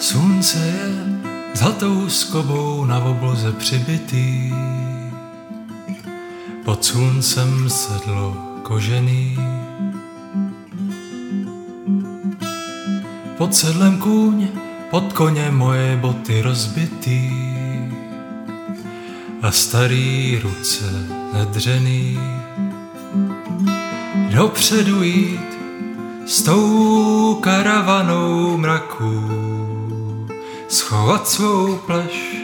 Slunce je zlatou skobou na obloze přibitý. Pod sluncem sedlo kožený. Pod sedlem kůň, pod koně moje boty rozbitý. A starý ruce nedřený. Dopředu jít s tou karavanou mraků schovat svou pleš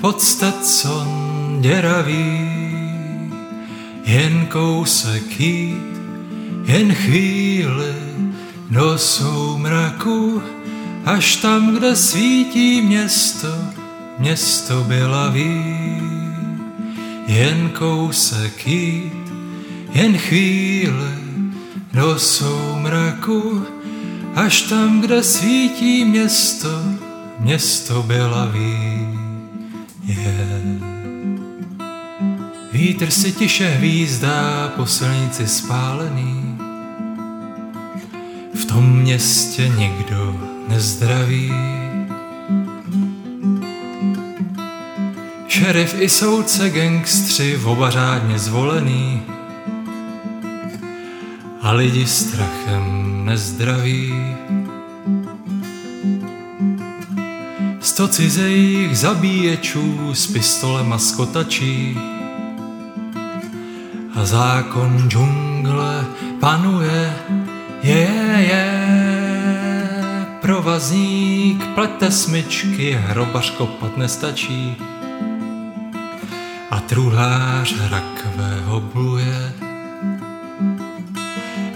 pod stetson děravý. Jen kousek jít, jen chvíli do soumraku, až tam, kde svítí město, město bylaví. Jen kousek jít, jen chvíli do soumraku, až tam, kde svítí město, město bylaví je. Vítr si tiše hvízdá po silnici spálený, v tom městě nikdo nezdraví. Šerif i soudce gangstři v oba řádně zvolený a lidi strachem nezdraví. Sto cizejích zabíječů s pistolem a skotačí a zákon džungle panuje, je, je, provazník plete smyčky, hrobař kopat nestačí a truhlář rakvého bluje.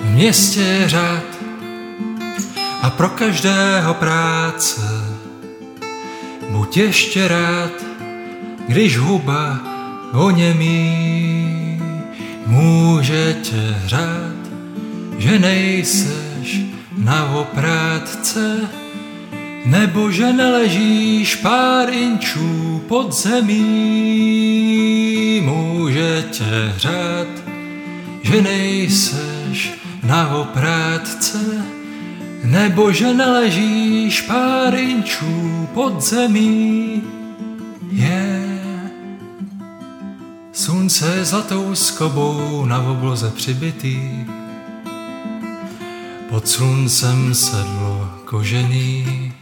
V městě řád a pro každého práce buď ještě rád, když huba oněmí může tě hřát, že nejseš na oprátce, nebo že neležíš pár inčů pod zemí. Může tě hřát, že nejseš na oprátce, nebo že neležíš pár inčů pod zemí. Je yeah. slunce zlatou skobou na obloze přibitý, pod sluncem sedlo kožený.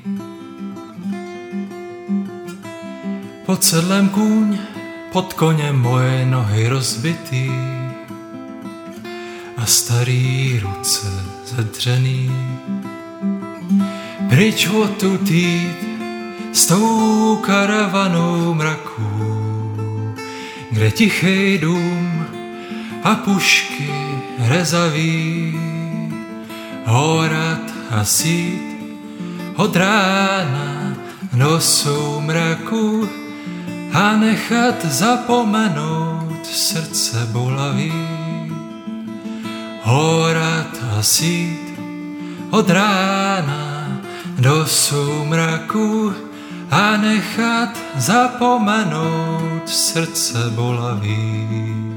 Pod sedlem kůň, pod koněm moje nohy rozbitý starý ruce zedřený. Pryč odtud jít s tou karavanou mraků, kde tichý dům a pušky rezaví, horat a sít od rána do soumraku a nechat zapomenout srdce bolavý. Horat a sít od rána do soumraku a nechat zapomenout srdce bolavý.